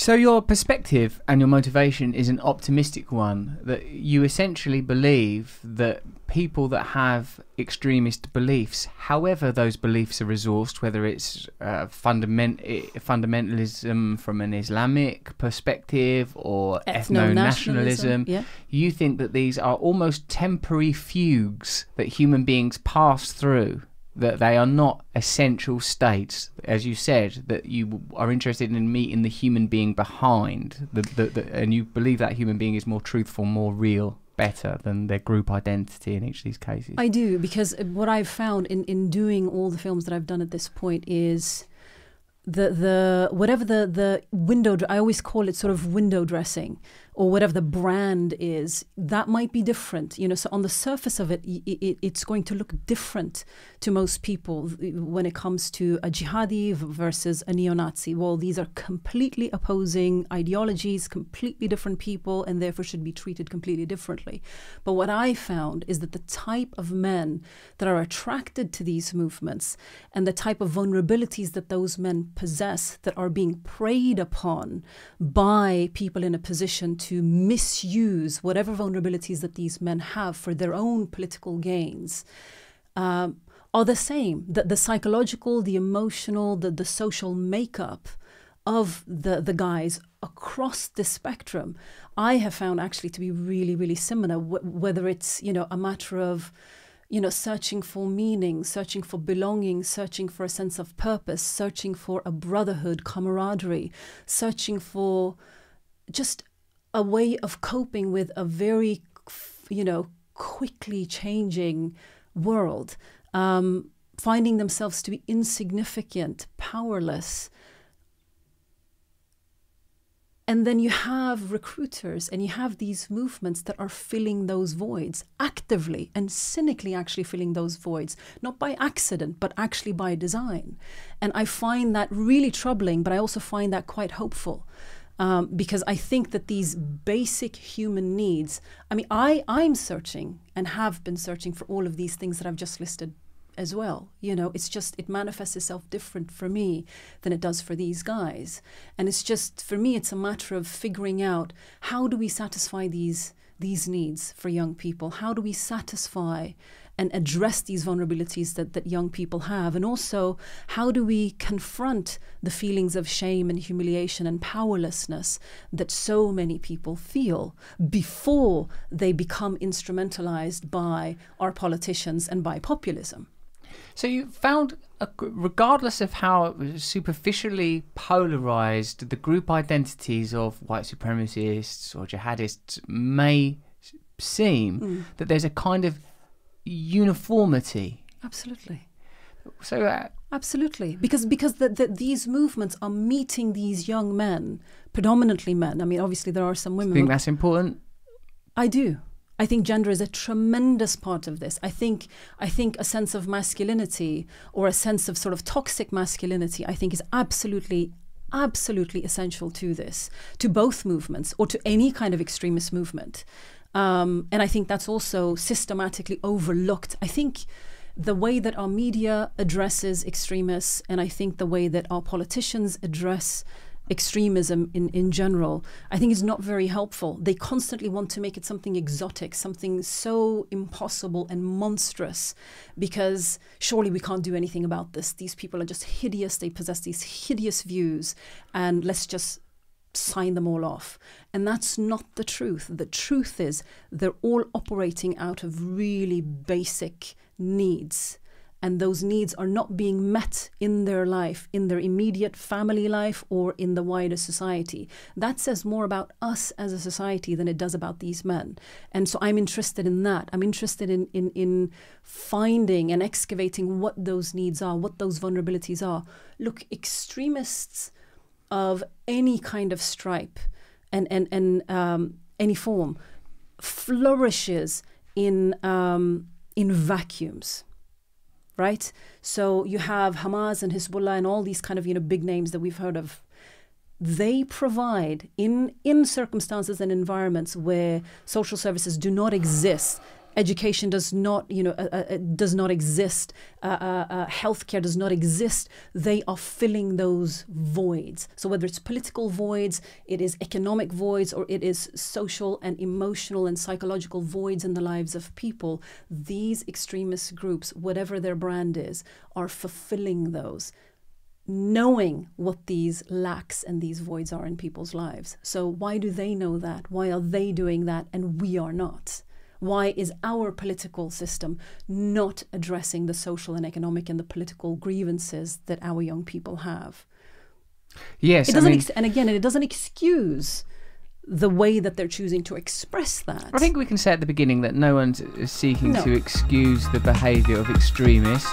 So your perspective and your motivation is an optimistic one. That you essentially believe that people that have extremist beliefs, however those beliefs are resourced, whether it's uh, fundament fundamentalism from an Islamic perspective or ethno nationalism, yeah. you think that these are almost temporary fugues that human beings pass through that they are not essential states, as you said, that you are interested in meeting the human being behind, the, the, the, and you believe that human being is more truthful, more real, better than their group identity in each of these cases. I do, because what I've found in, in doing all the films that I've done at this point is the the whatever the the window I always call it sort of window dressing or whatever the brand is, that might be different. You know, so on the surface of it, it, it's going to look different to most people when it comes to a jihadi versus a neo-Nazi. Well, these are completely opposing ideologies, completely different people, and therefore should be treated completely differently. But what I found is that the type of men that are attracted to these movements and the type of vulnerabilities that those men possess that are being preyed upon by people in a position to to misuse whatever vulnerabilities that these men have for their own political gains um, are the same. The, the psychological, the emotional, the, the social makeup of the, the guys across the spectrum, I have found actually to be really, really similar. whether it's you know a matter of you know searching for meaning, searching for belonging, searching for a sense of purpose, searching for a brotherhood, camaraderie, searching for just a way of coping with a very, you know, quickly changing world, um, finding themselves to be insignificant, powerless. And then you have recruiters and you have these movements that are filling those voids actively and cynically, actually filling those voids, not by accident, but actually by design. And I find that really troubling, but I also find that quite hopeful um, because I think that these basic human needs. I mean, I I'm searching and have been searching for all of these things that I've just listed as well. You know, it's just it manifests itself different for me than it does for these guys, and it's just for me it's a matter of figuring out how do we satisfy these these needs for young people? How do we satisfy and address these vulnerabilities that, that young people have? And also, how do we confront the feelings of shame and humiliation and powerlessness that so many people feel before they become instrumentalized by our politicians and by populism? So you found, regardless of how superficially polarized the group identities of white supremacists or jihadists may seem, mm. that there's a kind of uniformity. Absolutely. So uh, absolutely, because because the, the, these movements are meeting these young men, predominantly men. I mean, obviously there are some women. Think that's important. I do. I think gender is a tremendous part of this. I think I think a sense of masculinity or a sense of sort of toxic masculinity I think is absolutely absolutely essential to this, to both movements or to any kind of extremist movement. Um, and I think that's also systematically overlooked. I think the way that our media addresses extremists, and I think the way that our politicians address extremism in, in general, I think is not very helpful. They constantly want to make it something exotic, something so impossible and monstrous, because surely we can't do anything about this. These people are just hideous. They possess these hideous views, and let's just sign them all off. And that's not the truth. The truth is they're all operating out of really basic needs. And those needs are not being met in their life, in their immediate family life, or in the wider society. That says more about us as a society than it does about these men. And so I'm interested in that. I'm interested in, in, in finding and excavating what those needs are, what those vulnerabilities are. Look, extremists of any kind of stripe and, and, and um, any form flourishes in, um, in vacuums right? So you have Hamas and Hezbollah and all these kind of you know big names that we've heard of. They provide in in circumstances and environments where social services do not exist education does not, you know, uh, uh, does not exist, uh, uh, uh, healthcare does not exist. They are filling those voids. So whether it's political voids, it is economic voids, or it is social and emotional and psychological voids in the lives of people, these extremist groups, whatever their brand is, are fulfilling those knowing what these lacks and these voids are in people's lives. So, why do they know that? Why are they doing that and we are not? Why is our political system not addressing the social and economic and the political grievances that our young people have? Yes, It doesn't, I mean, ex- and again, it doesn't excuse the way that they're choosing to express that. I think we can say at the beginning that no one's seeking No. to excuse the behaviour of extremists.